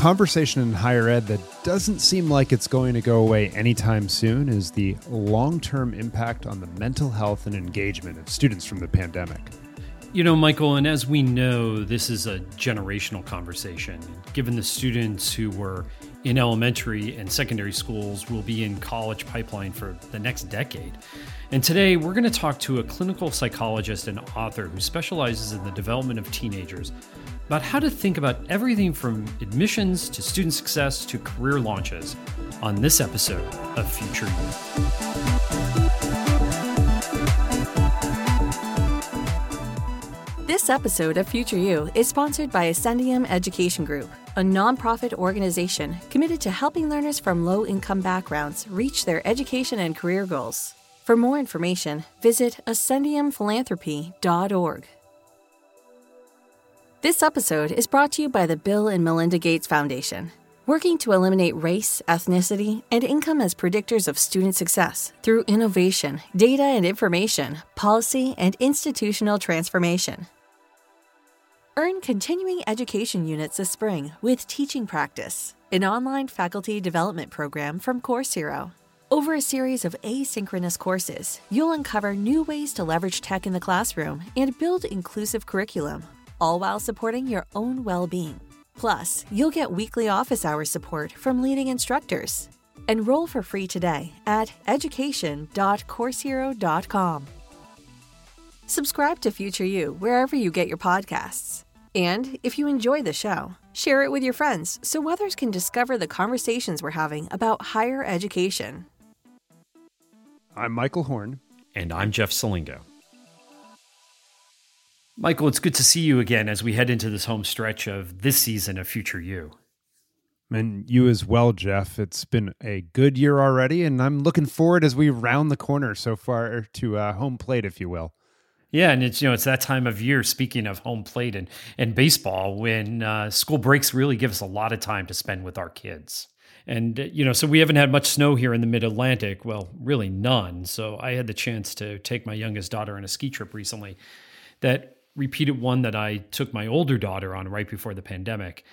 conversation in higher ed that doesn't seem like it's going to go away anytime soon is the long term impact on the mental health and engagement of students from the pandemic. You know, Michael, and as we know, this is a generational conversation. Given the students who were in elementary and secondary schools will be in college pipeline for the next decade. And today we're going to talk to a clinical psychologist and author who specializes in the development of teenagers about how to think about everything from admissions to student success to career launches on this episode of Future U. This episode of Future U is sponsored by Ascendium Education Group, a nonprofit organization committed to helping learners from low income backgrounds reach their education and career goals. For more information, visit ascendiumphilanthropy.org. This episode is brought to you by the Bill and Melinda Gates Foundation, working to eliminate race, ethnicity, and income as predictors of student success through innovation, data and information, policy, and institutional transformation. Earn continuing education units this spring with Teaching Practice, an online faculty development program from Course Hero. Over a series of asynchronous courses, you'll uncover new ways to leverage tech in the classroom and build inclusive curriculum all while supporting your own well being. Plus, you'll get weekly office hour support from leading instructors. Enroll for free today at education.coursehero.com. Subscribe to Future U wherever you get your podcasts. And if you enjoy the show, share it with your friends so others can discover the conversations we're having about higher education. I'm Michael Horn. And I'm Jeff Selingo. Michael, it's good to see you again as we head into this home stretch of this season of Future U. And you as well, Jeff. It's been a good year already, and I'm looking forward as we round the corner so far to uh, home plate, if you will. Yeah, and it's you know it's that time of year. Speaking of home plate and and baseball, when uh, school breaks really give us a lot of time to spend with our kids. And uh, you know, so we haven't had much snow here in the Mid Atlantic. Well, really none. So I had the chance to take my youngest daughter on a ski trip recently. That repeated one that I took my older daughter on right before the pandemic.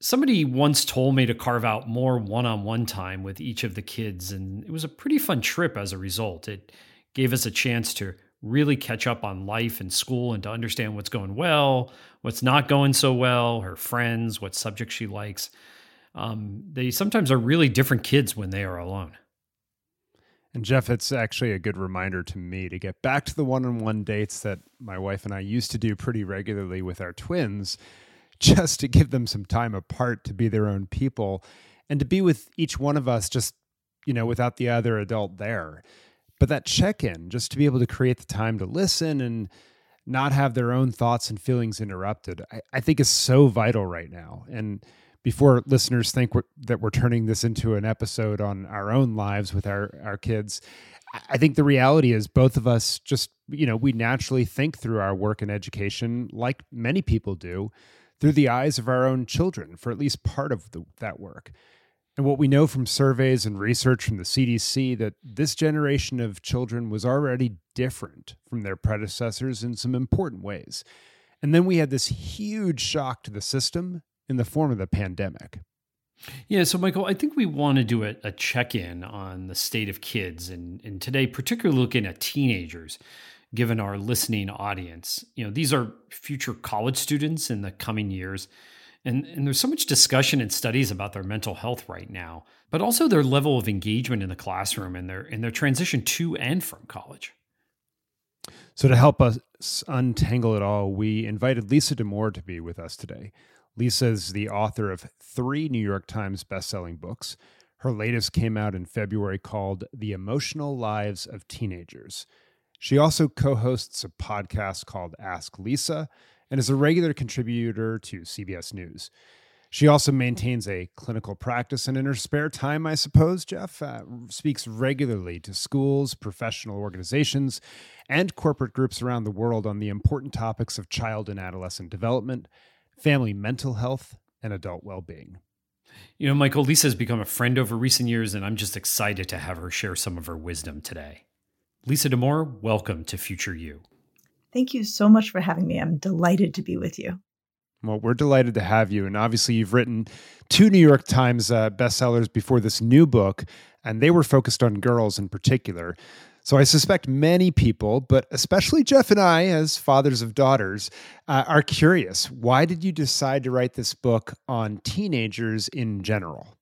Somebody once told me to carve out more one on one time with each of the kids, and it was a pretty fun trip as a result. It gave us a chance to really catch up on life and school and to understand what's going well, what's not going so well, her friends, what subjects she likes. Um, they sometimes are really different kids when they are alone. And Jeff, it's actually a good reminder to me to get back to the one on one dates that my wife and I used to do pretty regularly with our twins, just to give them some time apart to be their own people and to be with each one of us just, you know, without the other adult there. But that check in, just to be able to create the time to listen and not have their own thoughts and feelings interrupted, I, I think is so vital right now. And before listeners think we're, that we're turning this into an episode on our own lives with our, our kids, I think the reality is both of us just, you know, we naturally think through our work in education like many people do through the eyes of our own children for at least part of the, that work. And what we know from surveys and research from the CDC that this generation of children was already different from their predecessors in some important ways. And then we had this huge shock to the system in the form of the pandemic. Yeah, so Michael, I think we want to do a, a check in on the state of kids, and, and today, particularly looking at teenagers, given our listening audience. You know, these are future college students in the coming years, and, and there's so much discussion and studies about their mental health right now, but also their level of engagement in the classroom and their and their transition to and from college. So, to help us untangle it all, we invited Lisa Damour to be with us today. Lisa is the author of three New York Times bestselling books. Her latest came out in February called The Emotional Lives of Teenagers. She also co hosts a podcast called Ask Lisa and is a regular contributor to CBS News. She also maintains a clinical practice, and in her spare time, I suppose, Jeff uh, speaks regularly to schools, professional organizations, and corporate groups around the world on the important topics of child and adolescent development, family mental health, and adult well being. You know, Michael, Lisa has become a friend over recent years, and I'm just excited to have her share some of her wisdom today. Lisa Damour, welcome to Future U. Thank you so much for having me. I'm delighted to be with you. Well, we're delighted to have you. And obviously, you've written two New York Times uh, bestsellers before this new book, and they were focused on girls in particular. So I suspect many people, but especially Jeff and I, as fathers of daughters, uh, are curious. Why did you decide to write this book on teenagers in general?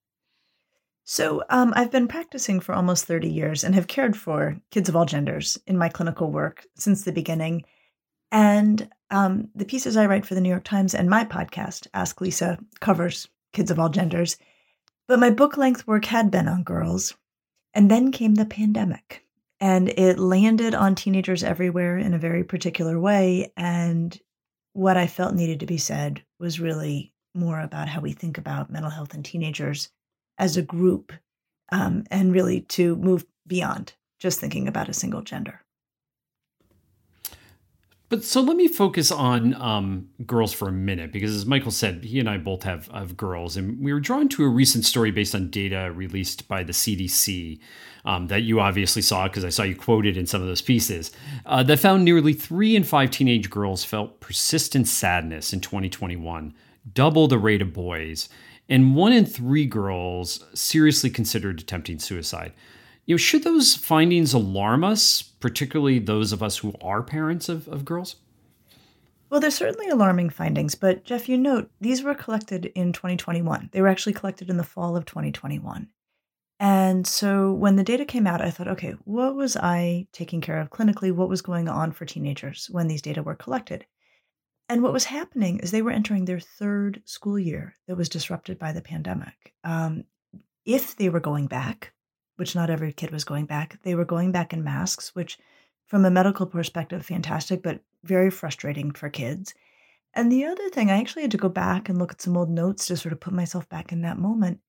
So, um, I've been practicing for almost 30 years and have cared for kids of all genders in my clinical work since the beginning. And um, the pieces I write for the New York Times and my podcast, Ask Lisa, covers kids of all genders. But my book length work had been on girls. And then came the pandemic, and it landed on teenagers everywhere in a very particular way. And what I felt needed to be said was really more about how we think about mental health and teenagers as a group um, and really to move beyond just thinking about a single gender. But so let me focus on um, girls for a minute because, as Michael said, he and I both have, have girls, and we were drawn to a recent story based on data released by the CDC um, that you obviously saw because I saw you quoted in some of those pieces uh, that found nearly three in five teenage girls felt persistent sadness in 2021, double the rate of boys, and one in three girls seriously considered attempting suicide. You know, should those findings alarm us, particularly those of us who are parents of, of girls? Well, they're certainly alarming findings, but Jeff, you note these were collected in 2021. They were actually collected in the fall of 2021. And so when the data came out, I thought, okay, what was I taking care of clinically? What was going on for teenagers when these data were collected? And what was happening is they were entering their third school year that was disrupted by the pandemic. Um, if they were going back, which not every kid was going back, they were going back in masks, which, from a medical perspective, fantastic, but very frustrating for kids. And the other thing, I actually had to go back and look at some old notes to sort of put myself back in that moment.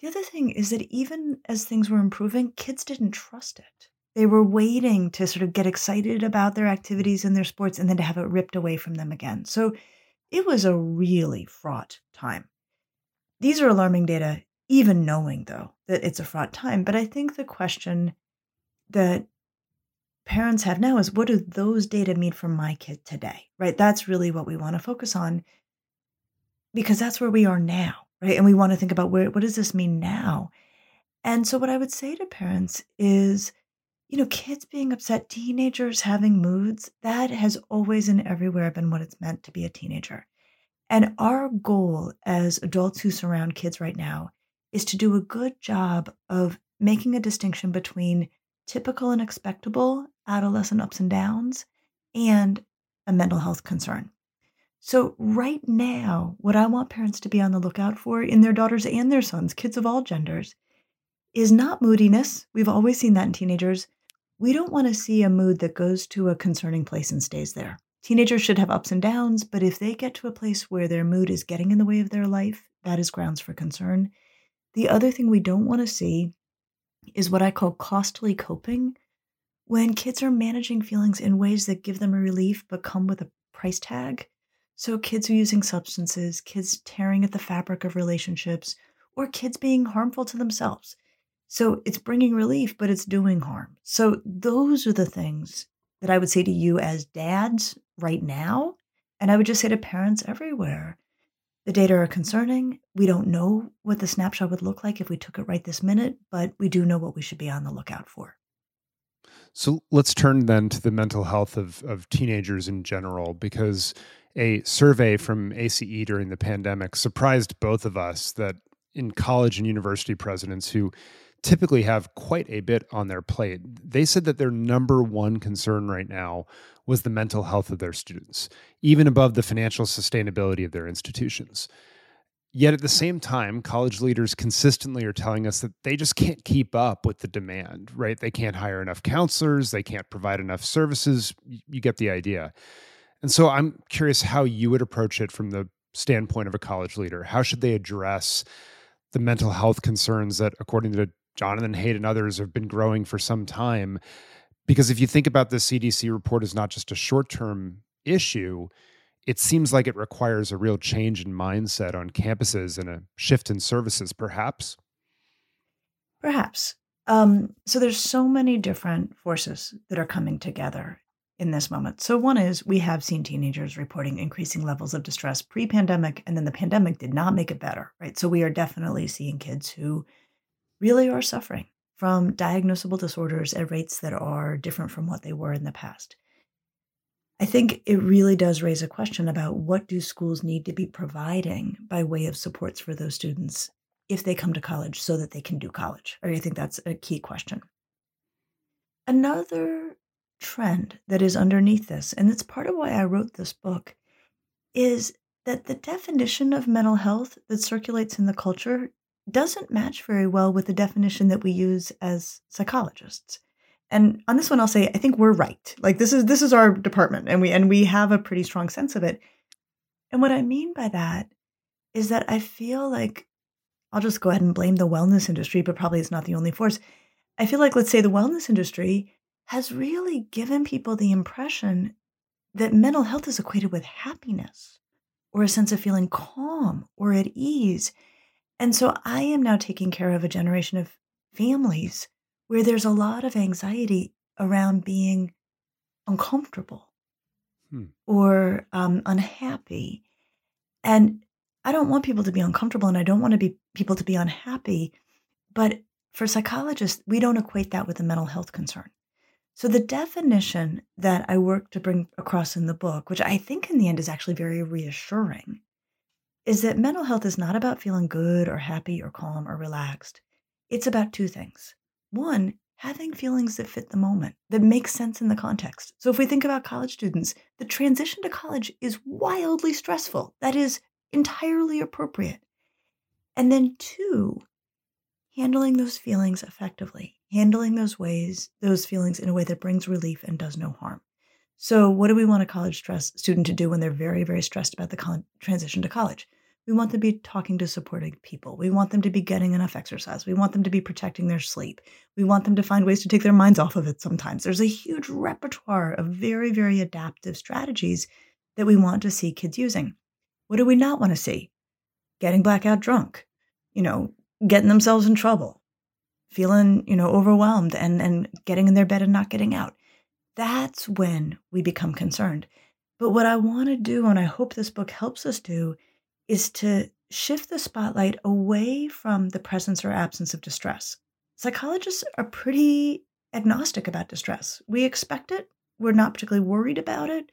The other thing is that even as things were improving, kids didn't trust it. They were waiting to sort of get excited about their activities and their sports and then to have it ripped away from them again. So it was a really fraught time. These are alarming data, even knowing, though, that it's a fraught time. But I think the question that parents have now is what do those data mean for my kid today? Right? That's really what we want to focus on because that's where we are now, right? And we want to think about where what does this mean now? And so what I would say to parents is you know, kids being upset, teenagers having moods, that has always and everywhere been what it's meant to be a teenager. And our goal as adults who surround kids right now is to do a good job of making a distinction between typical and expectable adolescent ups and downs and a mental health concern. So, right now, what I want parents to be on the lookout for in their daughters and their sons, kids of all genders, is not moodiness. We've always seen that in teenagers. We don't want to see a mood that goes to a concerning place and stays there. Teenagers should have ups and downs, but if they get to a place where their mood is getting in the way of their life, that is grounds for concern. The other thing we don't want to see is what I call costly coping, when kids are managing feelings in ways that give them a relief but come with a price tag. So, kids are using substances, kids tearing at the fabric of relationships, or kids being harmful to themselves. So it's bringing relief, but it's doing harm. So those are the things that I would say to you as dads right now. And I would just say to parents everywhere the data are concerning. We don't know what the snapshot would look like if we took it right this minute, but we do know what we should be on the lookout for. So let's turn then to the mental health of, of teenagers in general, because a survey from ACE during the pandemic surprised both of us that in college and university presidents who typically have quite a bit on their plate. They said that their number one concern right now was the mental health of their students, even above the financial sustainability of their institutions. Yet at the same time, college leaders consistently are telling us that they just can't keep up with the demand, right? They can't hire enough counselors, they can't provide enough services. You get the idea. And so I'm curious how you would approach it from the standpoint of a college leader. How should they address the mental health concerns that, according to Jonathan Haidt and others have been growing for some time. Because if you think about the CDC report as not just a short term issue, it seems like it requires a real change in mindset on campuses and a shift in services, perhaps. Perhaps. Um, so there's so many different forces that are coming together. in this moment. So, one is we have seen teenagers reporting increasing levels of distress pre pandemic, and then the pandemic did not make it better, right? So, we are definitely seeing kids who really are suffering from diagnosable disorders at rates that are different from what they were in the past. I think it really does raise a question about what do schools need to be providing by way of supports for those students if they come to college so that they can do college. I think that's a key question. Another trend that is underneath this, and it's part of why I wrote this book, is that the definition of mental health that circulates in the culture doesn't match very well with the definition that we use as psychologists. And on this one I'll say I think we're right. Like this is this is our department and we and we have a pretty strong sense of it. And what I mean by that is that I feel like I'll just go ahead and blame the wellness industry, but probably it's not the only force. I feel like let's say the wellness industry has really given people the impression that mental health is equated with happiness or a sense of feeling calm or at ease. And so I am now taking care of a generation of families where there's a lot of anxiety around being uncomfortable hmm. or um, unhappy. And I don't want people to be uncomfortable and I don't want to be people to be unhappy. But for psychologists, we don't equate that with a mental health concern. So the definition that I work to bring across in the book, which I think in the end is actually very reassuring, is that mental health is not about feeling good or happy or calm or relaxed. It's about two things. One, having feelings that fit the moment, that make sense in the context. So if we think about college students, the transition to college is wildly stressful. That is entirely appropriate. And then two, handling those feelings effectively, handling those ways, those feelings in a way that brings relief and does no harm. So, what do we want a college stress student to do when they're very, very stressed about the con- transition to college? We want them to be talking to supporting people. We want them to be getting enough exercise. We want them to be protecting their sleep. We want them to find ways to take their minds off of it sometimes. There's a huge repertoire of very, very adaptive strategies that we want to see kids using. What do we not want to see? Getting blackout drunk, you know, getting themselves in trouble, feeling, you know, overwhelmed and, and getting in their bed and not getting out. That's when we become concerned. But what I want to do, and I hope this book helps us do, is to shift the spotlight away from the presence or absence of distress. Psychologists are pretty agnostic about distress. We expect it, we're not particularly worried about it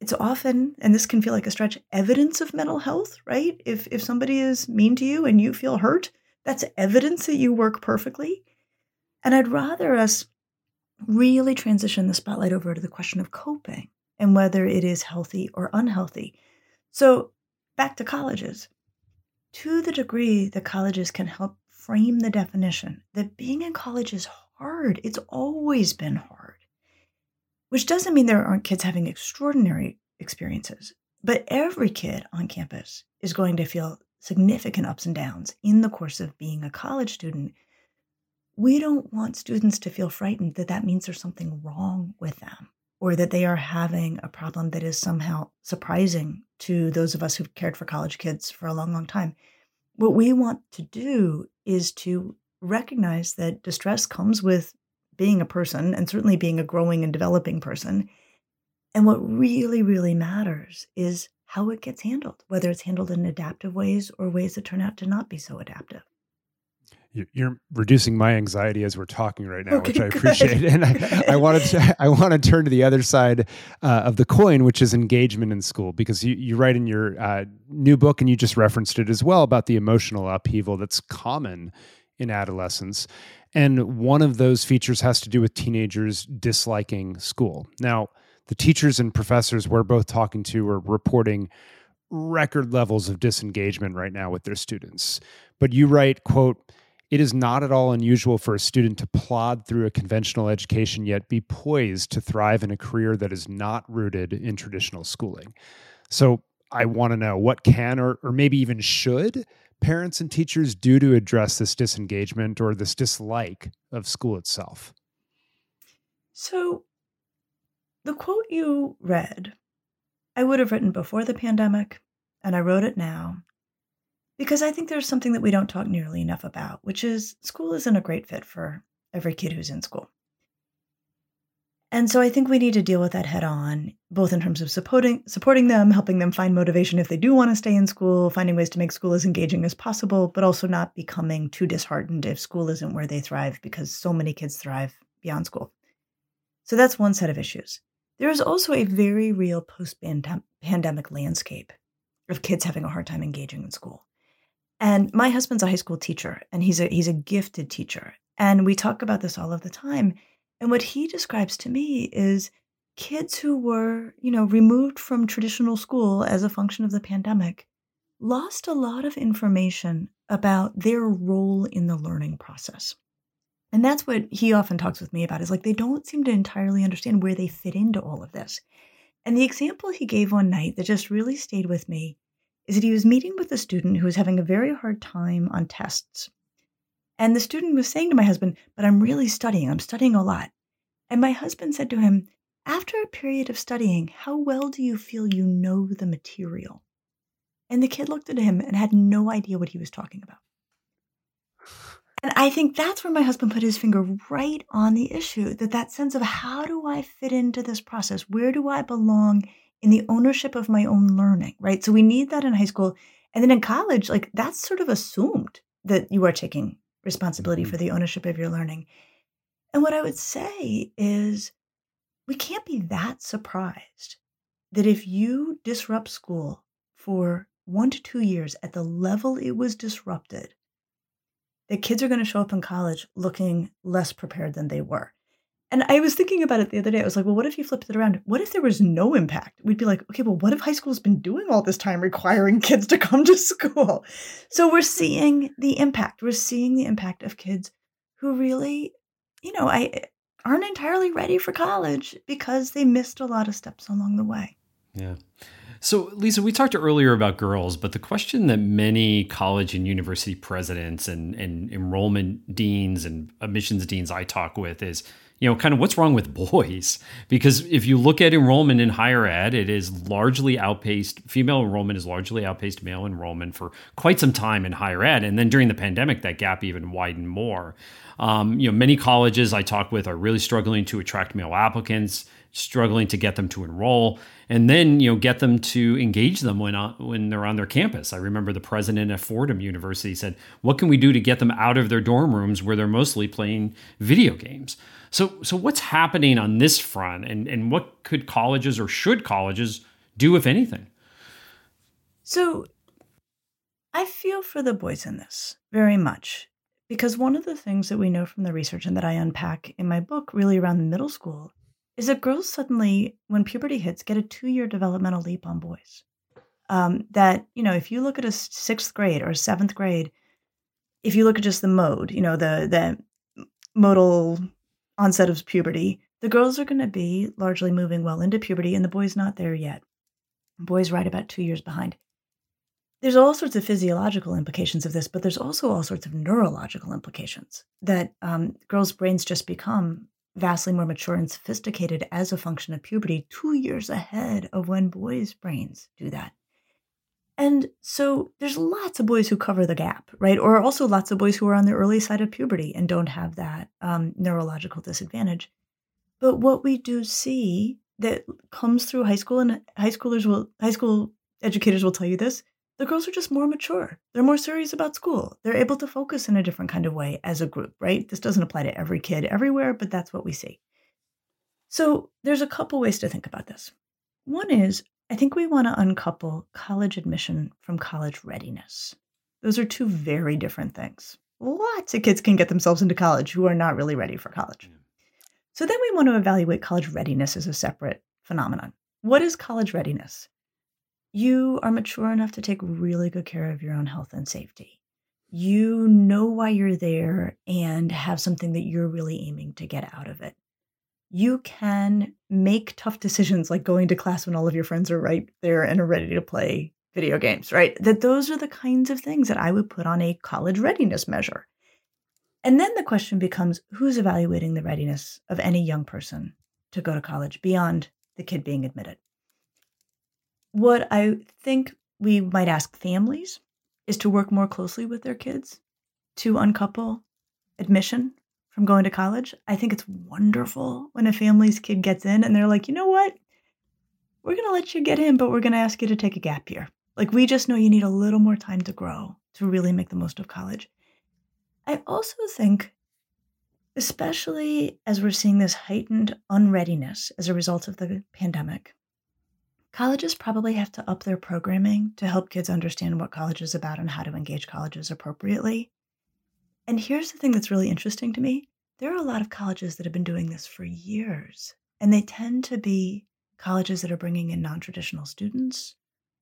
it's often and this can feel like a stretch evidence of mental health right if if somebody is mean to you and you feel hurt that's evidence that you work perfectly and i'd rather us really transition the spotlight over to the question of coping and whether it is healthy or unhealthy so back to colleges to the degree that colleges can help frame the definition that being in college is hard it's always been hard which doesn't mean there aren't kids having extraordinary experiences. But every kid on campus is going to feel significant ups and downs in the course of being a college student. We don't want students to feel frightened that that means there's something wrong with them or that they are having a problem that is somehow surprising to those of us who've cared for college kids for a long, long time. What we want to do is to recognize that distress comes with being a person and certainly being a growing and developing person. And what really, really matters is how it gets handled, whether it's handled in adaptive ways or ways that turn out to not be so adaptive. You're reducing my anxiety as we're talking right now, okay, which I good. appreciate. And I, I wanted to, I want to turn to the other side uh, of the coin, which is engagement in school, because you, you write in your uh, new book, and you just referenced it as well about the emotional upheaval that's common in adolescence. And one of those features has to do with teenagers disliking school. Now, the teachers and professors we're both talking to are reporting record levels of disengagement right now with their students. But you write, quote, it is not at all unusual for a student to plod through a conventional education yet be poised to thrive in a career that is not rooted in traditional schooling. So I want to know what can or, or maybe even should parents and teachers do to address this disengagement or this dislike of school itself? So, the quote you read, I would have written before the pandemic, and I wrote it now because I think there's something that we don't talk nearly enough about, which is school isn't a great fit for every kid who's in school. And so I think we need to deal with that head on, both in terms of supporting supporting them, helping them find motivation if they do want to stay in school, finding ways to make school as engaging as possible, but also not becoming too disheartened if school isn't where they thrive because so many kids thrive beyond school. So that's one set of issues. There is also a very real post pandemic landscape of kids having a hard time engaging in school. And my husband's a high school teacher and he's a he's a gifted teacher. And we talk about this all of the time. And what he describes to me is kids who were, you know, removed from traditional school as a function of the pandemic lost a lot of information about their role in the learning process. And that's what he often talks with me about is like they don't seem to entirely understand where they fit into all of this. And the example he gave one night that just really stayed with me is that he was meeting with a student who was having a very hard time on tests. And the student was saying to my husband, But I'm really studying. I'm studying a lot. And my husband said to him, After a period of studying, how well do you feel you know the material? And the kid looked at him and had no idea what he was talking about. And I think that's where my husband put his finger right on the issue that that sense of how do I fit into this process? Where do I belong in the ownership of my own learning, right? So we need that in high school. And then in college, like that's sort of assumed that you are taking responsibility mm-hmm. for the ownership of your learning. And what I would say is we can't be that surprised that if you disrupt school for one to two years at the level it was disrupted, that kids are going to show up in college looking less prepared than they were. And I was thinking about it the other day. I was like, well, what if you flipped it around? What if there was no impact? We'd be like, okay, well, what if high school's been doing all this time requiring kids to come to school? So we're seeing the impact. We're seeing the impact of kids who really, you know, I aren't entirely ready for college because they missed a lot of steps along the way. Yeah. So, Lisa, we talked earlier about girls, but the question that many college and university presidents and, and enrollment deans and admissions deans I talk with is you know, kind of what's wrong with boys? Because if you look at enrollment in higher ed, it is largely outpaced, female enrollment is largely outpaced male enrollment for quite some time in higher ed. And then during the pandemic, that gap even widened more. Um, you know, many colleges I talk with are really struggling to attract male applicants, struggling to get them to enroll and then you know get them to engage them when uh, when they're on their campus. I remember the president at Fordham University said, "What can we do to get them out of their dorm rooms where they're mostly playing video games?" So so what's happening on this front, and and what could colleges or should colleges do if anything? So I feel for the boys in this very much because one of the things that we know from the research and that I unpack in my book, really around the middle school, is that girls suddenly, when puberty hits, get a two year developmental leap on boys. Um, that, you know, if you look at a sixth grade or a seventh grade, if you look at just the mode, you know, the, the modal onset of puberty, the girls are going to be largely moving well into puberty and the boys not there yet. Boys right about two years behind. There's all sorts of physiological implications of this, but there's also all sorts of neurological implications that um, girls' brains just become vastly more mature and sophisticated as a function of puberty, two years ahead of when boys' brains do that. And so there's lots of boys who cover the gap, right? Or also lots of boys who are on the early side of puberty and don't have that um, neurological disadvantage. But what we do see that comes through high school, and high schoolers will, high school educators will tell you this, the girls are just more mature. They're more serious about school. They're able to focus in a different kind of way as a group, right? This doesn't apply to every kid everywhere, but that's what we see. So there's a couple ways to think about this. One is I think we want to uncouple college admission from college readiness. Those are two very different things. Lots of kids can get themselves into college who are not really ready for college. So then we want to evaluate college readiness as a separate phenomenon. What is college readiness? you are mature enough to take really good care of your own health and safety. You know why you're there and have something that you're really aiming to get out of it. You can make tough decisions like going to class when all of your friends are right there and are ready to play video games, right? That those are the kinds of things that I would put on a college readiness measure. And then the question becomes who's evaluating the readiness of any young person to go to college beyond the kid being admitted? What I think we might ask families is to work more closely with their kids to uncouple admission from going to college. I think it's wonderful when a family's kid gets in and they're like, you know what? We're going to let you get in, but we're going to ask you to take a gap year. Like, we just know you need a little more time to grow to really make the most of college. I also think, especially as we're seeing this heightened unreadiness as a result of the pandemic, colleges probably have to up their programming to help kids understand what college is about and how to engage colleges appropriately. And here's the thing that's really interesting to me there are a lot of colleges that have been doing this for years, and they tend to be colleges that are bringing in non traditional students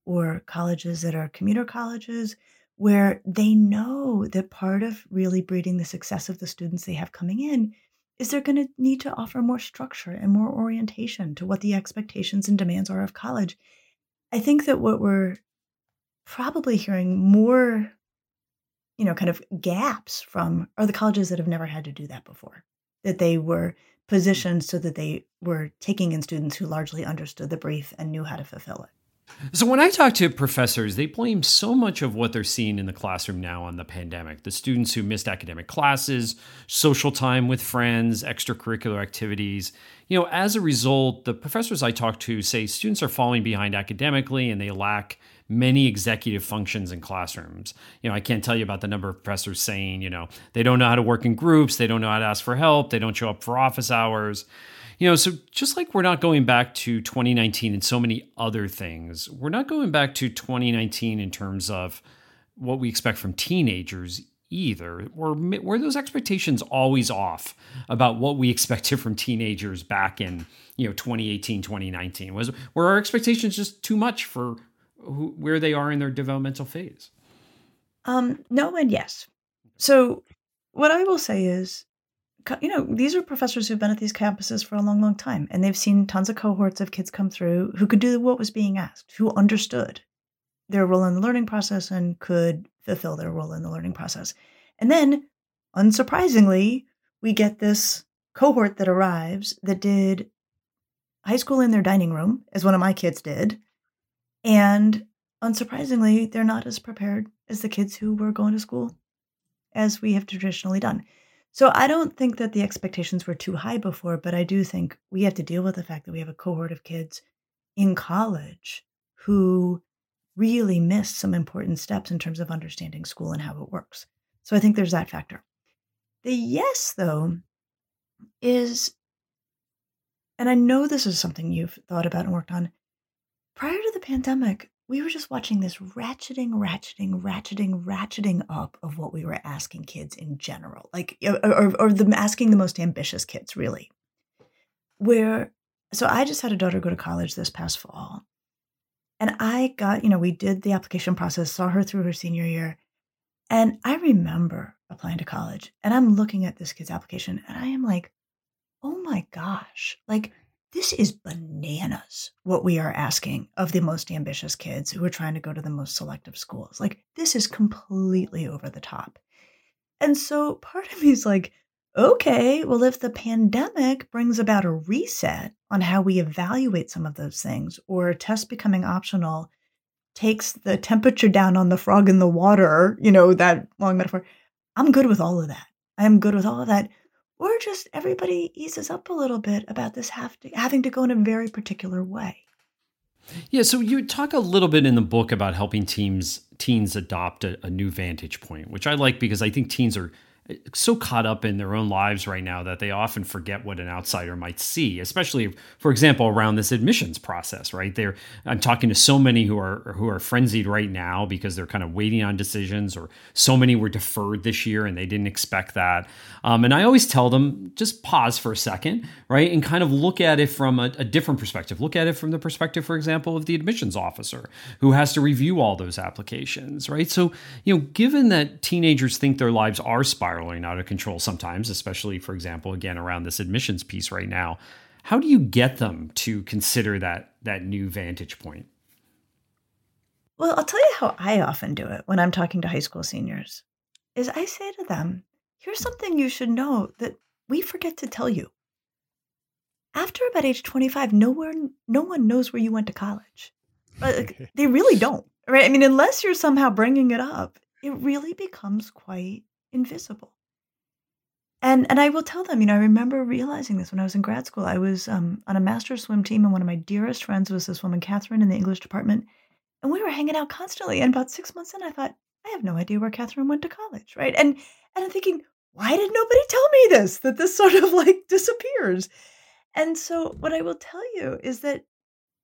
or colleges that are commuter colleges where they know that part of really breeding the success of the students they have coming in is they're going to need to offer more structure and more orientation to what the expectations and demands are of college. I think that what we're probably hearing more you know, kind of gaps from are the colleges that have never had to do that before. That they were mm-hmm. positioned so that they were taking in students who largely understood the brief and knew how to fulfill it. So, when I talk to professors, they blame so much of what they're seeing in the classroom now on the pandemic. The students who missed academic classes, social time with friends, extracurricular activities. You know, as a result, the professors I talk to say students are falling behind academically and they lack many executive functions in classrooms. You know, I can't tell you about the number of professors saying, you know, they don't know how to work in groups, they don't know how to ask for help, they don't show up for office hours. You know, so just like we're not going back to 2019 and so many other things, we're not going back to 2019 in terms of what we expect from teenagers either. Were, were those expectations always off about what we expected from teenagers back in, you know, 2018, 2019? Was were our expectations just too much for who, where they are in their developmental phase? Um, no and yes. So what I will say is, you know, these are professors who've been at these campuses for a long, long time, and they've seen tons of cohorts of kids come through who could do what was being asked, who understood their role in the learning process and could fulfill their role in the learning process. And then, unsurprisingly, we get this cohort that arrives that did high school in their dining room, as one of my kids did, and unsurprisingly, they're not as prepared as the kids who were going to school as we have traditionally done. So I don't think that the expectations were too high before, but I do think we have to deal with the fact that we have a cohort of kids in college who really missed some important steps in terms of understanding school and how it works. So I think there's that factor. The yes, though, is, and I know this is something you've thought about and worked on, prior to the pandemic, we were just watching this ratcheting, ratcheting, ratcheting, ratcheting up of what we were asking kids in general, like, or, or the asking the most ambitious kids, really. Where, so I just had a daughter go to college this past fall. And I got, you know, we did the application process, saw her through her senior year. And I remember applying to college and I'm looking at this kid's application and I am like, oh my gosh, like this is bananas what we are asking of the most ambitious kids who are trying to go to the most selective schools. Like, this is completely over the top. And so part of me is like, okay, well, if the pandemic brings about a reset on how we evaluate some of those things, or tests becoming optional takes the temperature down on the frog in the water, you know, that long metaphor, I'm good with all of that. I am good with all of that or just everybody eases up a little bit about this to, having to go in a very particular way. Yeah, so you talk a little bit in the book about helping teams teens adopt a, a new vantage point, which I like because I think teens are so caught up in their own lives right now that they often forget what an outsider might see especially for example around this admissions process right? I'm talking to so many who are who are frenzied right now because they're kind of waiting on decisions or so many were deferred this year and they didn't expect that. Um, and i always tell them just pause for a second right? And kind of look at it from a, a different perspective. Look at it from the perspective for example of the admissions officer who has to review all those applications right? So you know given that teenagers think their lives are spiraling spiraling out of control sometimes, especially, for example, again, around this admissions piece right now. How do you get them to consider that that new vantage point? Well, I'll tell you how I often do it when I'm talking to high school seniors. Is I say to them, here's something you should know that we forget to tell you. After about age 25, no one no one knows where you went to college. they really don't. Right? I mean, unless you're somehow bringing it up, it really becomes quite invisible. And and I will tell them, you know, I remember realizing this when I was in grad school. I was um, on a master swim team, and one of my dearest friends was this woman, Catherine, in the English department, and we were hanging out constantly. And about six months in, I thought, I have no idea where Catherine went to college, right? And and I'm thinking, why did nobody tell me this? That this sort of like disappears. And so, what I will tell you is that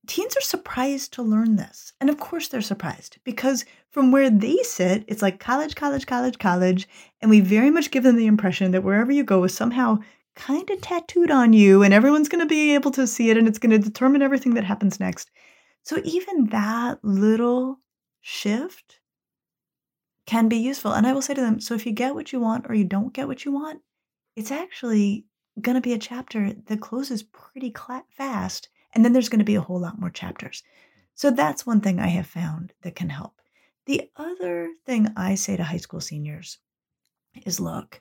teens are surprised to learn this. And of course, they're surprised because from where they sit, it's like college, college, college, college. And we very much give them the impression that wherever you go is somehow kind of tattooed on you and everyone's going to be able to see it and it's going to determine everything that happens next. So, even that little shift can be useful. And I will say to them so if you get what you want or you don't get what you want, it's actually going to be a chapter that closes pretty cl- fast and then there's going to be a whole lot more chapters. So that's one thing I have found that can help. The other thing I say to high school seniors is look,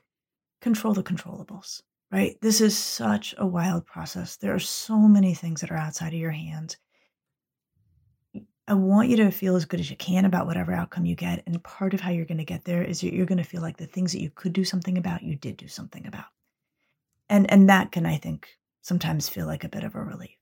control the controllables, right? This is such a wild process. There are so many things that are outside of your hands. I want you to feel as good as you can about whatever outcome you get. And part of how you're going to get there is you're going to feel like the things that you could do something about, you did do something about. And and that can, I think, sometimes feel like a bit of a relief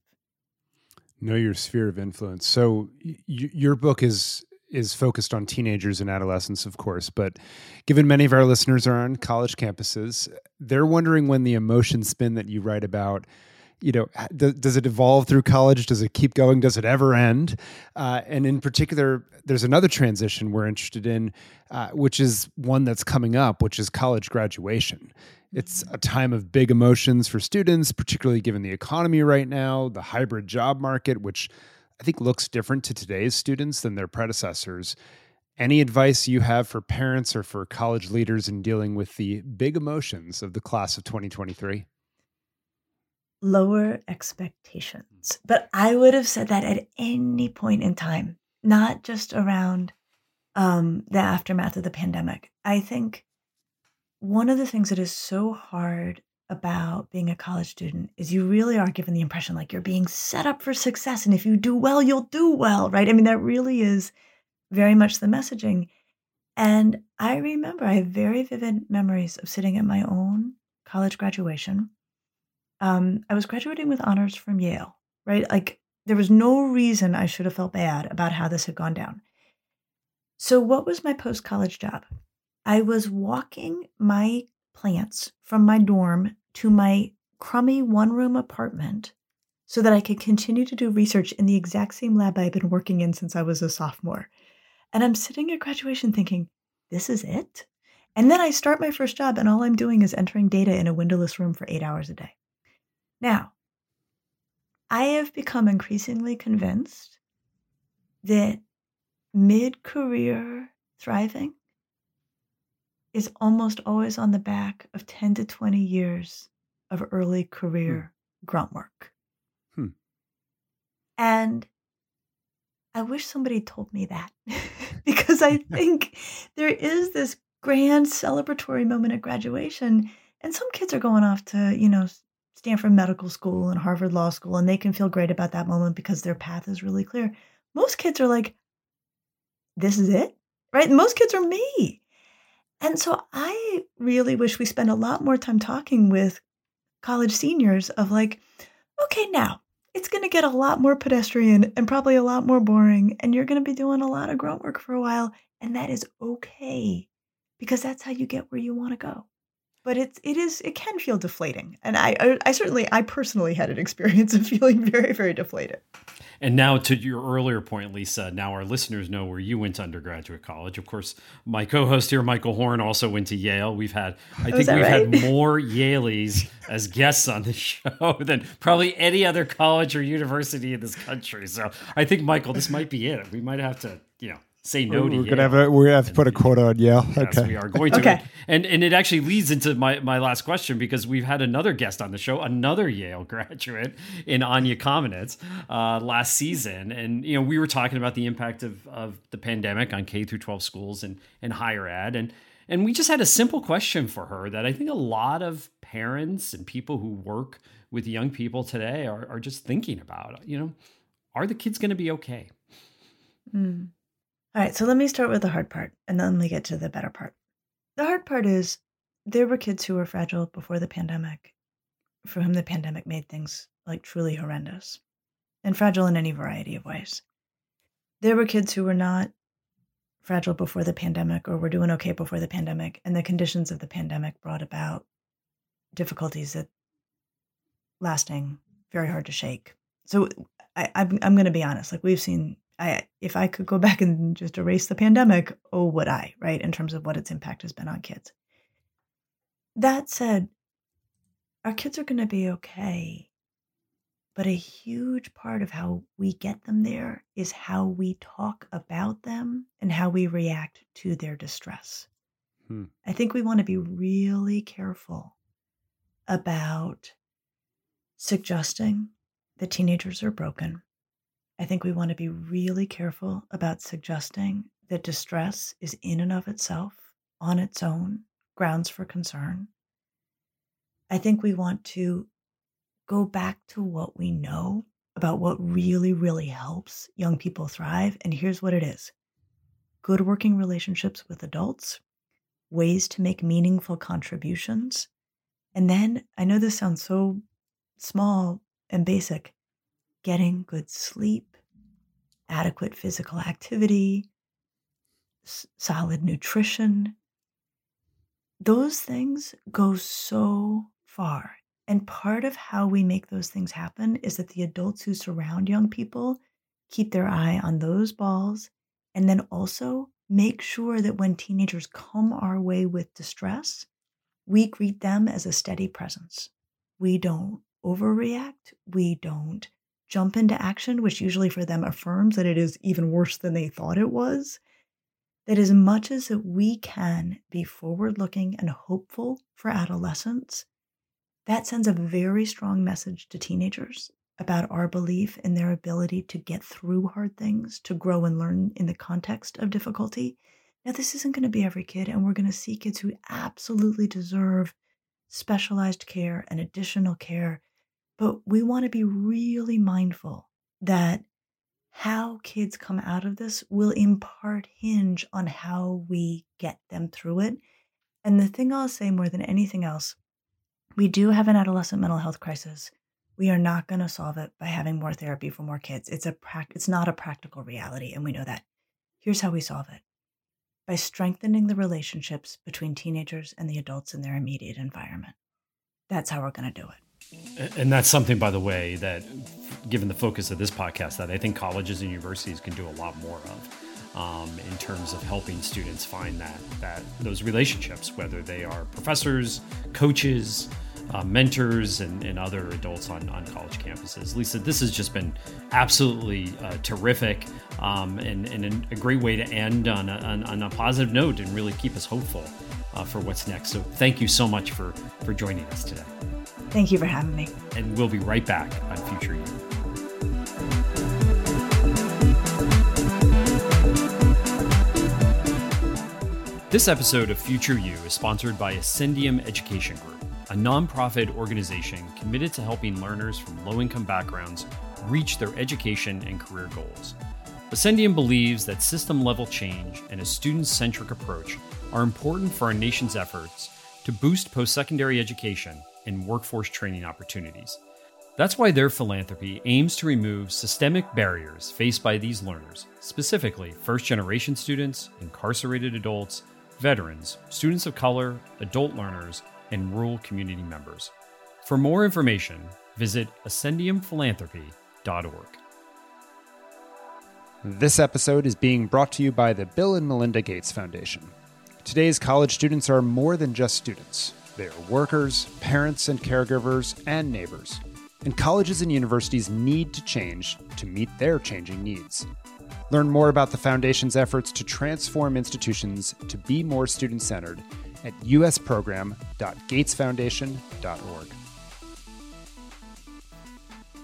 know your sphere of influence. So y- your book is is focused on teenagers and adolescents, of course, but given many of our listeners are on college campuses, they're wondering when the emotion spin that you write about you know, does it evolve through college? Does it keep going? Does it ever end? Uh, and in particular, there's another transition we're interested in, uh, which is one that's coming up, which is college graduation. It's a time of big emotions for students, particularly given the economy right now, the hybrid job market, which I think looks different to today's students than their predecessors. Any advice you have for parents or for college leaders in dealing with the big emotions of the class of 2023? Lower expectations. But I would have said that at any point in time, not just around um, the aftermath of the pandemic. I think one of the things that is so hard about being a college student is you really are given the impression like you're being set up for success. And if you do well, you'll do well, right? I mean, that really is very much the messaging. And I remember, I have very vivid memories of sitting at my own college graduation. Um, I was graduating with honors from Yale, right? Like, there was no reason I should have felt bad about how this had gone down. So, what was my post college job? I was walking my plants from my dorm to my crummy one room apartment so that I could continue to do research in the exact same lab I've been working in since I was a sophomore. And I'm sitting at graduation thinking, this is it? And then I start my first job, and all I'm doing is entering data in a windowless room for eight hours a day. Now, I have become increasingly convinced that mid career thriving is almost always on the back of 10 to 20 years of early career hmm. grunt work. Hmm. And I wish somebody told me that because I think there is this grand celebratory moment at graduation. And some kids are going off to, you know, Stanford Medical School and Harvard Law School, and they can feel great about that moment because their path is really clear. Most kids are like, this is it, right? Most kids are me. And so I really wish we spent a lot more time talking with college seniors of like, okay, now it's going to get a lot more pedestrian and probably a lot more boring. And you're going to be doing a lot of grunt work for a while. And that is okay because that's how you get where you want to go. But it's it is it can feel deflating, and I, I I certainly I personally had an experience of feeling very very deflated. And now, to your earlier point, Lisa, now our listeners know where you went to undergraduate college. Of course, my co host here, Michael Horn, also went to Yale. We've had, I oh, think we've right? had more Yalies as guests on the show than probably any other college or university in this country. So I think, Michael, this might be it. We might have to, you know, say no we're, to we're gonna have a, we're gonna have to put a quote on Yale. Yes, okay, we are going to. Okay. And and it actually leads into my my last question because we've had another guest on the show, another Yale graduate in Anya Kamenetz uh, last season, and you know we were talking about the impact of of the pandemic on K through 12 schools and and higher ed, and and we just had a simple question for her that I think a lot of parents and people who work with young people today are are just thinking about. You know, are the kids going to be okay? Mm. All right, so let me start with the hard part and then we get to the better part. The hard part is there were kids who were fragile before the pandemic, for whom the pandemic made things like truly horrendous and fragile in any variety of ways. There were kids who were not fragile before the pandemic or were doing okay before the pandemic, and the conditions of the pandemic brought about difficulties that lasting very hard to shake. So I, I'm I'm going to be honest. Like we've seen, I if I could go back and just erase the pandemic, oh would I? Right in terms of what its impact has been on kids. That said, our kids are going to be okay. But a huge part of how we get them there is how we talk about them and how we react to their distress. Hmm. I think we want to be really careful about suggesting that teenagers are broken. I think we want to be really careful about suggesting that distress is in and of itself, on its own, grounds for concern. I think we want to go back to what we know about what really, really helps young people thrive. And here's what it is good working relationships with adults, ways to make meaningful contributions. And then I know this sounds so small and basic getting good sleep, adequate physical activity, s- solid nutrition. Those things go so far and part of how we make those things happen is that the adults who surround young people keep their eye on those balls and then also make sure that when teenagers come our way with distress, we greet them as a steady presence. We don't overreact. We don't jump into action, which usually for them affirms that it is even worse than they thought it was. That as much as we can be forward looking and hopeful for adolescents, that sends a very strong message to teenagers about our belief in their ability to get through hard things, to grow and learn in the context of difficulty. Now, this isn't going to be every kid, and we're going to see kids who absolutely deserve specialized care and additional care. But we want to be really mindful that how kids come out of this will in part hinge on how we get them through it. And the thing I'll say more than anything else we do have an adolescent mental health crisis. We are not going to solve it by having more therapy for more kids. It's a pra- it's not a practical reality and we know that. Here's how we solve it. By strengthening the relationships between teenagers and the adults in their immediate environment. That's how we're going to do it. And that's something, by the way, that given the focus of this podcast, that I think colleges and universities can do a lot more of um, in terms of helping students find that that those relationships, whether they are professors, coaches, uh, mentors, and, and, other adults on, on college campuses. Lisa, this has just been absolutely uh, terrific um, and, and, a great way to end on a, on, a positive note and really keep us hopeful uh, for what's next. So thank you so much for for joining us today. Thank you for having me. And we'll be right back on Future U. This episode of Future U is sponsored by Ascendium Education Group, a nonprofit organization committed to helping learners from low income backgrounds reach their education and career goals. Ascendium believes that system level change and a student centric approach are important for our nation's efforts to boost post secondary education and workforce training opportunities. That's why their philanthropy aims to remove systemic barriers faced by these learners, specifically first generation students, incarcerated adults, veterans, students of color, adult learners, and rural community members. For more information, visit ascendiumphilanthropy.org. This episode is being brought to you by the Bill and Melinda Gates Foundation. Today's college students are more than just students. They are workers, parents and caregivers, and neighbors. And colleges and universities need to change to meet their changing needs. Learn more about the Foundation's efforts to transform institutions to be more student centered at usprogram.gatesfoundation.org.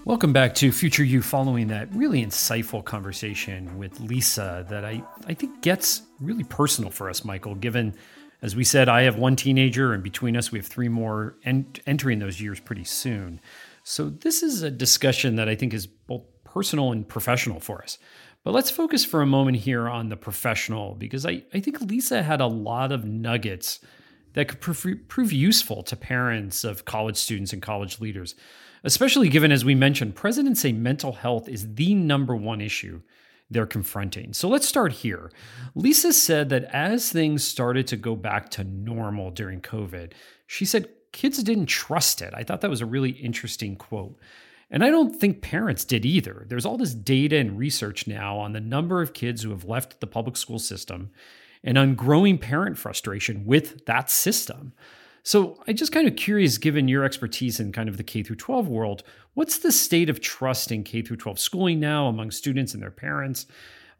Welcome back to Future U following that really insightful conversation with Lisa that I, I think gets really personal for us, Michael, given, as we said, I have one teenager and between us we have three more ent- entering those years pretty soon. So this is a discussion that I think is both personal and professional for us. But let's focus for a moment here on the professional because I, I think Lisa had a lot of nuggets that could prove, prove useful to parents of college students and college leaders, especially given, as we mentioned, presidents say mental health is the number one issue they're confronting. So let's start here. Lisa said that as things started to go back to normal during COVID, she said kids didn't trust it. I thought that was a really interesting quote. And I don't think parents did either. There's all this data and research now on the number of kids who have left the public school system and on growing parent frustration with that system. So I just kind of curious, given your expertise in kind of the K through 12 world, what's the state of trust in K through 12 schooling now among students and their parents?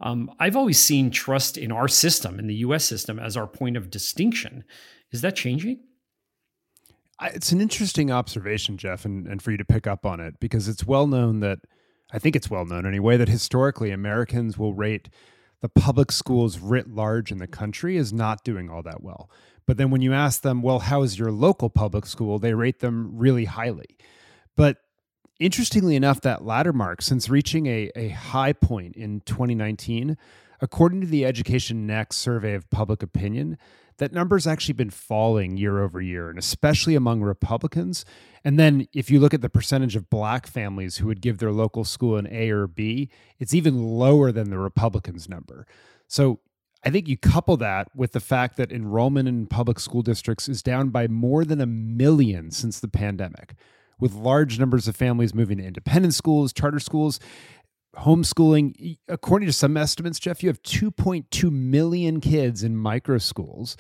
Um, I've always seen trust in our system, in the U.S. system, as our point of distinction. Is that changing? It's an interesting observation, Jeff, and, and for you to pick up on it because it's well known that I think it's well known anyway that historically Americans will rate the public schools writ large in the country as not doing all that well. But then when you ask them, well, how is your local public school? They rate them really highly. But interestingly enough, that latter mark, since reaching a, a high point in 2019, according to the Education Next survey of public opinion, that number's actually been falling year over year, and especially among Republicans. And then if you look at the percentage of black families who would give their local school an A or B, it's even lower than the Republicans' number. So I think you couple that with the fact that enrollment in public school districts is down by more than a million since the pandemic, with large numbers of families moving to independent schools, charter schools, homeschooling. According to some estimates, Jeff, you have 2.2 million kids in micro schools.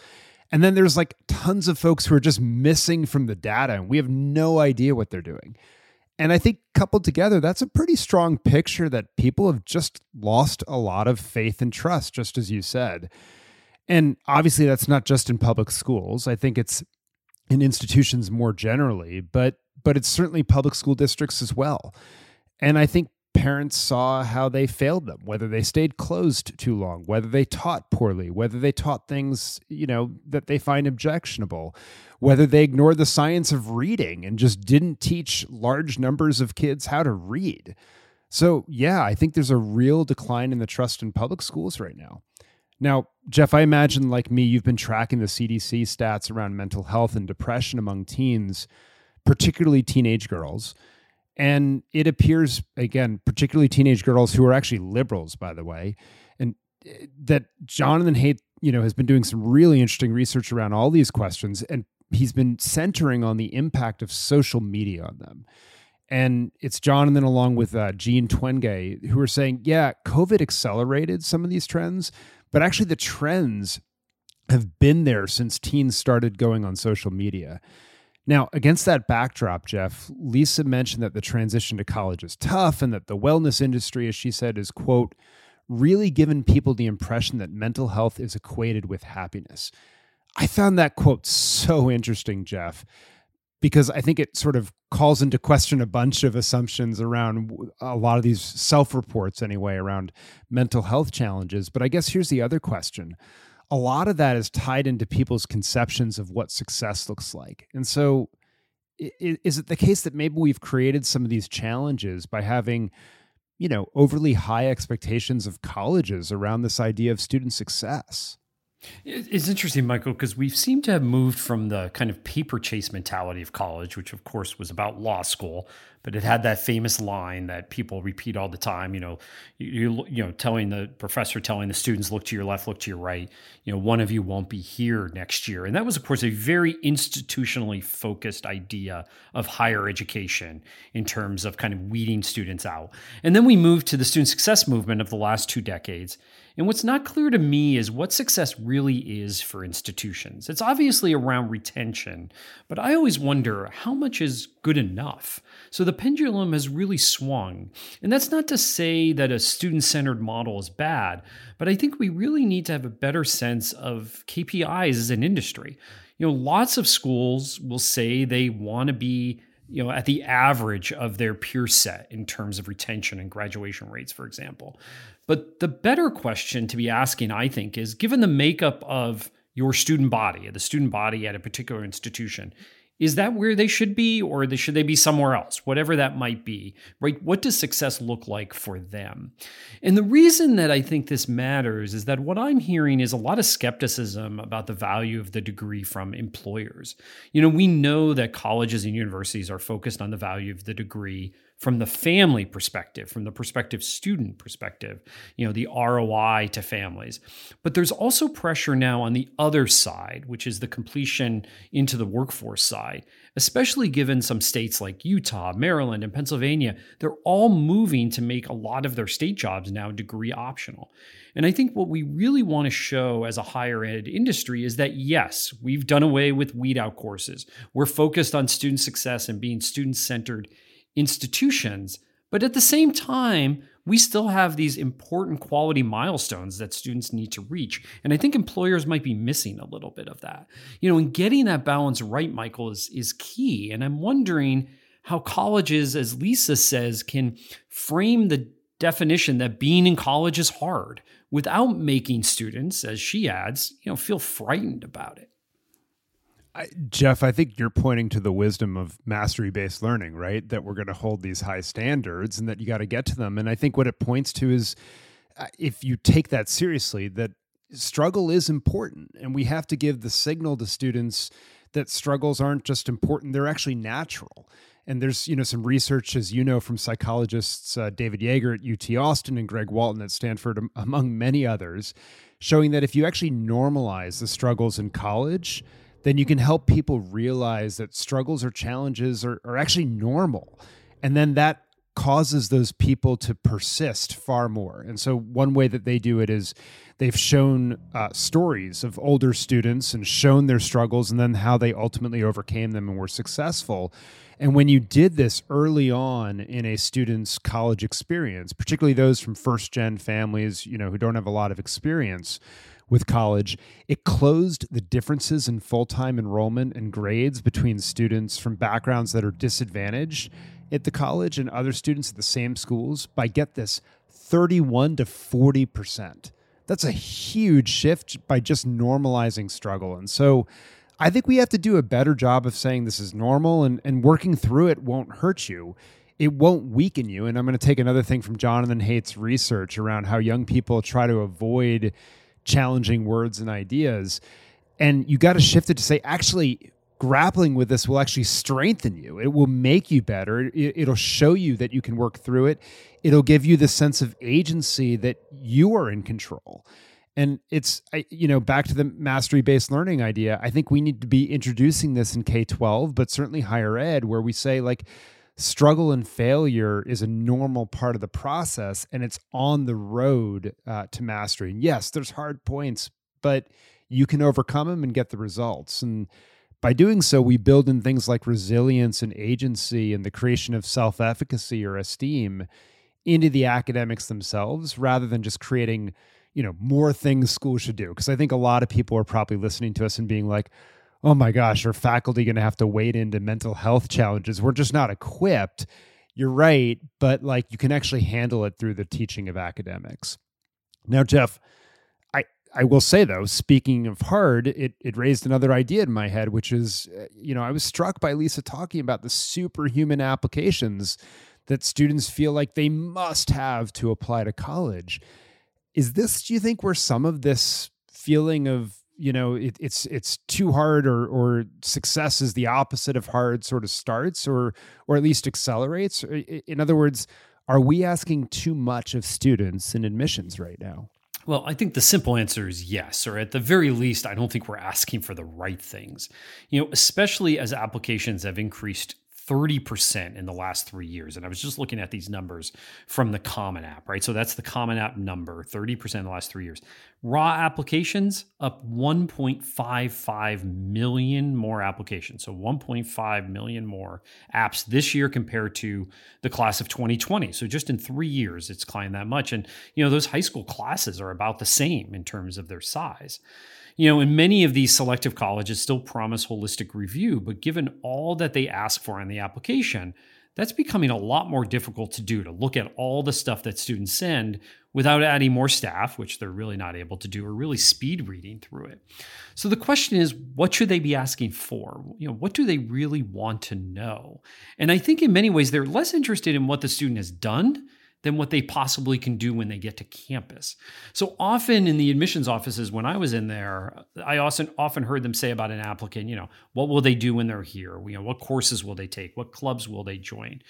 And then there's like tons of folks who are just missing from the data, and we have no idea what they're doing. And I think coupled together, that's a pretty strong picture that people have just lost a lot of faith and trust, just as you said. And obviously, that's not just in public schools. I think it's in institutions more generally, but but it's certainly public school districts as well. And I think parents saw how they failed them, whether they stayed closed too long, whether they taught poorly, whether they taught things, you know, that they find objectionable, whether they ignored the science of reading and just didn't teach large numbers of kids how to read. So, yeah, I think there's a real decline in the trust in public schools right now. Now, Jeff, I imagine like me, you've been tracking the CDC stats around mental health and depression among teens, particularly teenage girls. And it appears, again, particularly teenage girls who are actually liberals, by the way, and eh, that Jonathan Haidt, you know, has been doing some really interesting research around all these questions, and he's been centering on the impact of social media on them. And it's Jonathan, along with uh, Jean Twenge, who are saying, yeah, COVID accelerated some of these trends, but actually the trends have been there since teens started going on social media. Now, against that backdrop, Jeff, Lisa mentioned that the transition to college is tough and that the wellness industry, as she said, is, quote, really given people the impression that mental health is equated with happiness. I found that quote so interesting, Jeff, because I think it sort of calls into question a bunch of assumptions around a lot of these self reports, anyway, around mental health challenges. But I guess here's the other question a lot of that is tied into people's conceptions of what success looks like. And so, is it the case that maybe we've created some of these challenges by having, you know, overly high expectations of colleges around this idea of student success? It's interesting, Michael, because we seem to have moved from the kind of paper chase mentality of college, which of course was about law school, but it had that famous line that people repeat all the time. You know, you you know, telling the professor, telling the students, look to your left, look to your right. You know, one of you won't be here next year, and that was, of course, a very institutionally focused idea of higher education in terms of kind of weeding students out. And then we moved to the student success movement of the last two decades and what's not clear to me is what success really is for institutions. It's obviously around retention, but I always wonder how much is good enough. So the pendulum has really swung. And that's not to say that a student centered model is bad, but I think we really need to have a better sense of KPIs as an industry. You know, lots of schools will say they want to be you know at the average of their peer set in terms of retention and graduation rates for example but the better question to be asking i think is given the makeup of your student body the student body at a particular institution is that where they should be or should they be somewhere else? Whatever that might be right? What does success look like for them? And the reason that i think this matters is that what i'm hearing is a lot of skepticism about the value of the degree from employers. You know we know that colleges and universities are focused on the value of the degree from the family perspective, from the prospective student perspective, you know, the ROI to families. But there's also pressure now on the other side, which is the completion into the workforce side, especially given some states like Utah, Maryland, and Pennsylvania. They're all moving to make a lot of their state jobs now degree optional. And I think what we really want to show as a higher ed industry is that yes, we've done away with weed out courses. We're focused on student success and being student centered institutions. But at the same time, we still have these important quality milestones that students need to reach. And I think employers might be missing a little bit of that. You know, and getting that balance right, Michael, is, is key. And I'm wondering how colleges, as Lisa says, can frame the definition that being in college is hard without making students, as she adds, you know, feel frightened about it. I, Jeff, I think you're pointing to the wisdom of mastery based learning, right? That we're going to hold these high standards and that you got to get to them. And I think what it points to is uh, if you take that seriously, that struggle is important. And we have to give the signal to students that struggles aren't just important, they're actually natural. And there's, you know, some research, as you know, from psychologists uh, David Yeager at UT Austin and Greg Walton at Stanford, among many others, showing that if you actually normalize the struggles in college, then you can help people realize that struggles or challenges are, are actually normal. And then that causes those people to persist far more. And so, one way that they do it is they've shown uh, stories of older students and shown their struggles and then how they ultimately overcame them and were successful. And when you did this early on in a student's college experience, particularly those from first gen families, you know, who don't have a lot of experience, with college, it closed the differences in full time enrollment and grades between students from backgrounds that are disadvantaged at the college and other students at the same schools by get this 31 to 40%. That's a huge shift by just normalizing struggle. And so I think we have to do a better job of saying this is normal and, and working through it won't hurt you it won't weaken you. And I'm going to take another thing from Jonathan Haidt's research around how young people try to avoid challenging words and ideas. And you got to shift it to say, actually, grappling with this will actually strengthen you. It will make you better. It, will show you that you can work through it. It'll give you the sense of agency that you are in control. And it's, you know, back to the mastery based learning idea. I think we need to be introducing this in K 12, but certainly higher ed, where we say, like, struggle and failure is a normal part of the process and it's on the road uh, to mastery. And yes, there's hard points, but you can overcome them and get the results. And by doing so, we build in things like resilience and agency and the creation of self efficacy or esteem into the academics themselves rather than just creating you know more things schools should do because i think a lot of people are probably listening to us and being like oh my gosh, are faculty going to have to wade into mental health challenges? We're just not equipped. You're right, but like you can actually handle it through the teaching of academics. Now, Jeff, I I will say though, speaking of hard, it it raised another idea in my head, which is, uh, you know, I was struck by Lisa talking about the superhuman applications that students feel like they must have to apply to college. Is this, do you think, where some of this feeling of you know it, it's it's too hard or or success is the opposite of hard sort of starts or or at least accelerates in other words are we asking too much of students in admissions right now well, I think the simple answer is yes, or at the very least, I don't think we're asking for the right things. You know, especially as applications have increased 30% in the last three years. And I was just looking at these numbers from the Common App, right? So that's the Common App number 30% in the last three years. Raw applications up 1.55 million more applications. So 1.5 million more apps this year compared to the class of 2020. So just in three years, it's climbed that much. And, you know, those high school classes are about the same in terms of their size. You know, and many of these selective colleges still promise holistic review, but given all that they ask for in the application, that's becoming a lot more difficult to do to look at all the stuff that students send without adding more staff, which they're really not able to do, or really speed reading through it. So the question is, what should they be asking for? You know, what do they really want to know? And I think in many ways they're less interested in what the student has done than what they possibly can do when they get to campus. So often in the admissions offices when I was in there, I often often heard them say about an applicant, you know, what will they do when they're here? You know, what courses will they take? What clubs will they join?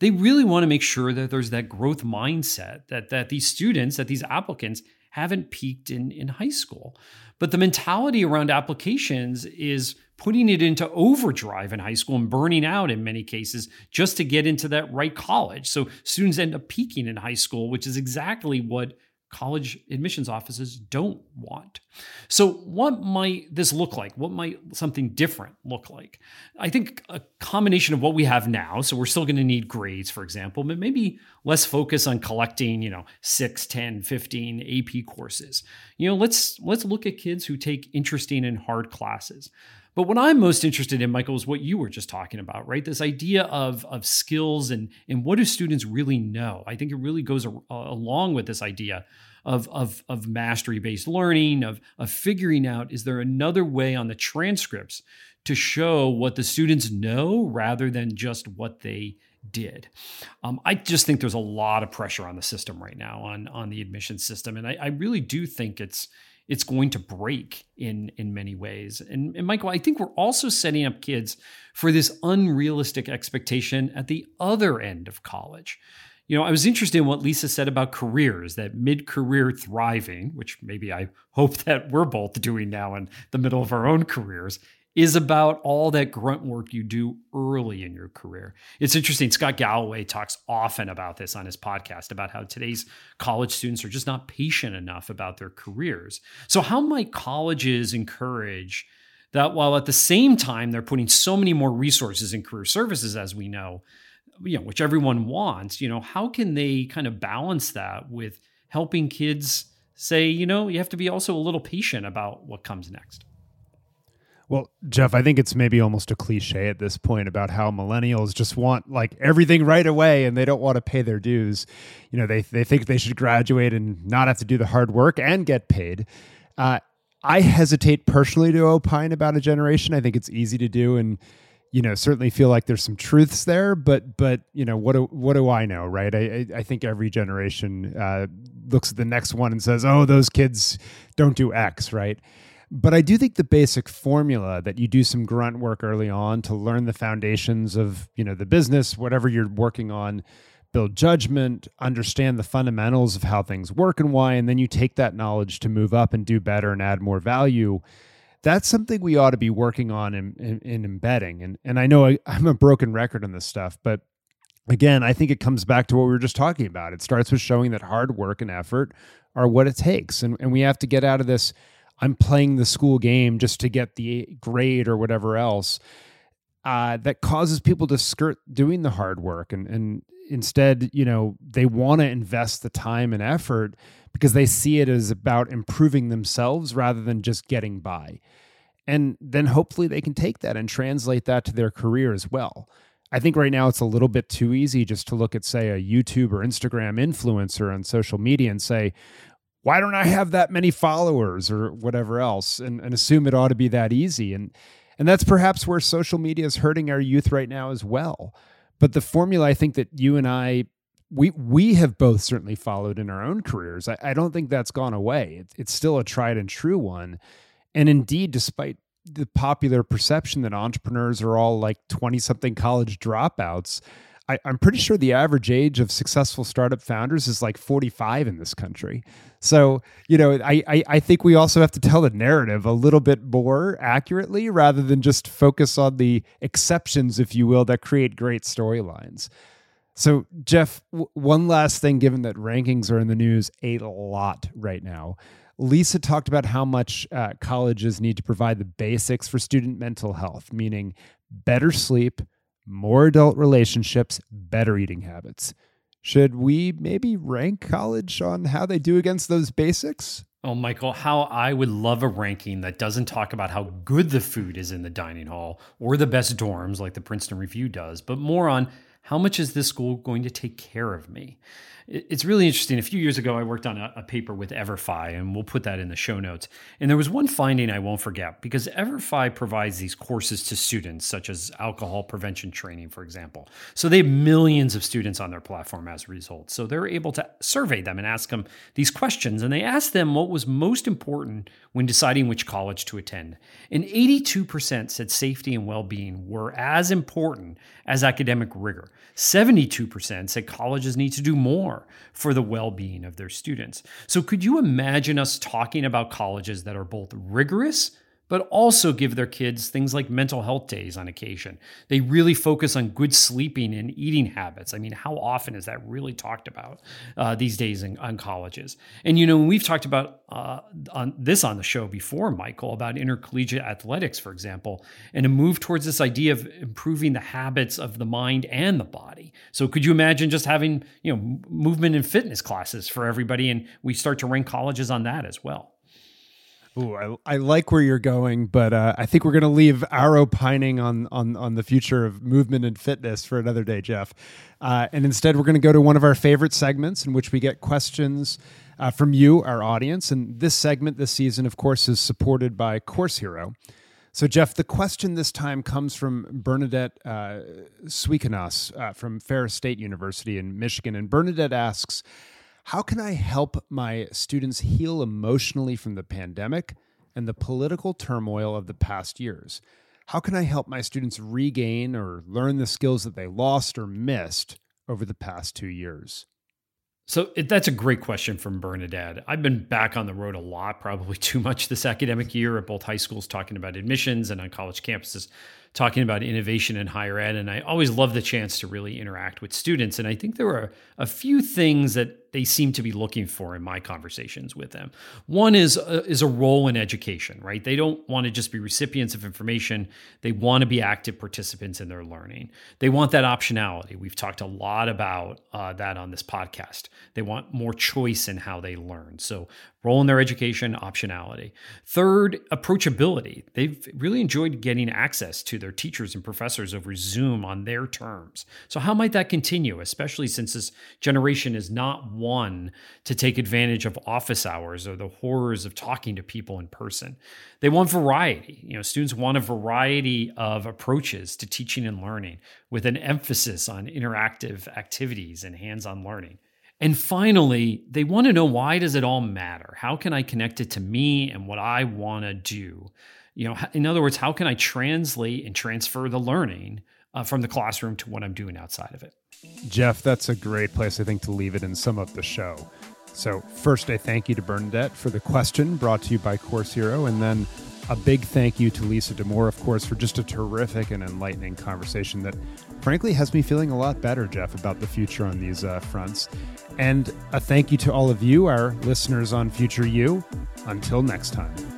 They really want to make sure that there's that growth mindset that that these students, that these applicants haven't peaked in in high school. But the mentality around applications is putting it into overdrive in high school and burning out in many cases just to get into that right college. So students end up peaking in high school, which is exactly what college admissions offices don't want. So, what might this look like? What might something different look like? I think a combination of what we have now. So, we're still going to need grades, for example, but maybe less focus on collecting, you know, 6, 10, 15 AP courses. You know, let's let's look at kids who take interesting and hard classes. But what I'm most interested in, Michael, is what you were just talking about, right? This idea of, of skills and, and what do students really know? I think it really goes a, along with this idea of, of, of mastery based learning, of, of figuring out is there another way on the transcripts to show what the students know rather than just what they did. Um, I just think there's a lot of pressure on the system right now, on, on the admission system. And I, I really do think it's it's going to break in in many ways. And, and Michael, I think we're also setting up kids for this unrealistic expectation at the other end of college. You know, I was interested in what Lisa said about careers, that mid career thriving, which maybe I hope that we're both doing now in the middle of our own careers, is about all that grunt work you do early in your career. It's interesting. Scott Galloway talks often about this on his podcast about how today's college students are just not patient enough about their careers. So, how might colleges encourage that while at the same time they're putting so many more resources in career services, as we know, you know, which everyone wants, you know, how can they kind of balance that with helping kids say, you know, you have to be also a little patient about what comes next? Well, Jeff, I think it's maybe almost a cliche at this point about how millennials just want like everything right away and they don't want to pay their dues. You know, they, they think they should graduate and not have to do the hard work and get paid. Uh, I hesitate personally to opine about a generation. I think it's easy to do and you know certainly feel like there's some truths there but but you know what do what do i know right i i think every generation uh, looks at the next one and says oh those kids don't do x right but I do think the basic formula that you do some grunt work early on to learn the foundations of, you know, the business, whatever you're working on, build judgment, understand the fundamentals of how things work and why, and then you take that knowledge to move up and do better and add more value. That's something we ought to be working on in, in, in embedding. And and I know I, I'm a broken record on this stuff, but again, I think it comes back to what we were just talking about. It starts with showing that hard work and effort are what it takes. And, and we have to get out of this I'm playing the school game just to get the grade or whatever else. Uh, that causes people to skirt doing the hard work and and instead you know they want to invest the time and effort because they see it as about improving themselves rather than just getting by and then hopefully they can take that and translate that to their career as well i think right now it's a little bit too easy just to look at say a youtube or instagram influencer on social media and say why don't I have that many followers or whatever else and, and assume it ought to be that easy. And and that's perhaps where social media is hurting our youth right now as well. But the formula I think that you and I we we have both certainly followed in our own careers. I, I don't think that's gone away. It, it's still a tried and true one. And indeed, despite the popular perception that entrepreneurs are all like 20 something college dropouts, I, am pretty sure the average age of successful startup founders is like 45 in this country. So, you know, I, I, I, think we also have to tell the narrative a little bit more accurately rather than just focus on the exceptions, if you will, that create great storylines. So, Jeff, w- one last thing, given that rankings are in the news a lot right now. Lisa talked about how much uh, colleges need to provide the basics for student mental health, meaning better sleep, more adult relationships, better eating habits. Should we maybe rank college on how they do against those basics? Oh, Michael, how I would love a ranking that doesn't talk about how good the food is in the dining hall or the best dorms like the Princeton Review does, but more on How much is this school going to take care of me? It's really interesting. A few years ago, I worked on a, a, paper with Everfi, and we'll put that in the show notes. And there was one finding I won't forget because Everfi provides these courses to students, such as alcohol prevention training, for example. So they have millions of students on their platform as a result. So they're able to survey them and ask them these questions. And they asked them what was most important when deciding which college to attend. And 82% said safety and well being were as important as academic rigor. 72% said colleges need to do more for the well being of their students. So, could you imagine us talking about colleges that are both rigorous but also give their kids things like mental health days on occasion. They really focus on good sleeping and eating habits. I mean, how often is that really talked about uh, these days in on colleges? And you know, we've talked about uh, on this on the show before, Michael, about intercollegiate athletics, for example, and a move towards this idea of improving the habits of the mind and the body. So, could you imagine just having you know movement and fitness classes for everybody, and we start to rank colleges on that as well? Ooh, I, I like where you're going, but uh, I think we're going to leave our opining on, on on the future of movement and fitness for another day, Jeff. Uh, and instead, we're going to go to one of our favorite segments in which we get questions uh, from you, our audience. And this segment this season, of course, is supported by Course Hero. So, Jeff, the question this time comes from Bernadette uh, Suikanos uh, from Ferris State University in Michigan. And Bernadette asks, how can I help my students heal emotionally from the pandemic and the political turmoil of the past years? How can I help my students regain or learn the skills that they lost or missed over the past two years? So that's a great question from Bernadette. I've been back on the road a lot, probably too much this academic year at both high schools, talking about admissions and on college campuses talking about innovation in higher ed. And I always love the chance to really interact with students. And I think there are a few things that they seem to be looking for in my conversations with them. One is a, uh, is a role in education, right? They don't want to just be recipients of information. They want to be active participants in their learning. They want that optionality. We've talked a lot about uh, that on this podcast. They want more choice in how they learn. So role in their education, optionality. Third, approachability. They've really enjoyed getting access to their teachers and professors over Zoom on their terms. So how might that continue, especially since this generation is not one to take advantage of office hours or the horrors of talking to people in person. They want variety. You know, students want a variety of approaches to teaching and learning with an emphasis on interactive activities and hands-on learning. And finally, they want to know why does it all matter? How can I connect it to me and what I want to do? You know, in other words, how can I translate and transfer the learning uh, from the classroom to what I'm doing outside of it? Jeff, that's a great place, I think, to leave it and sum up the show. So, first, a thank you to Bernadette for the question brought to you by Course Hero, and then a big thank you to Lisa Damour, of course, for just a terrific and enlightening conversation that, frankly, has me feeling a lot better, Jeff, about the future on these uh, fronts. And a thank you to all of you, our listeners on Future U. Until next time.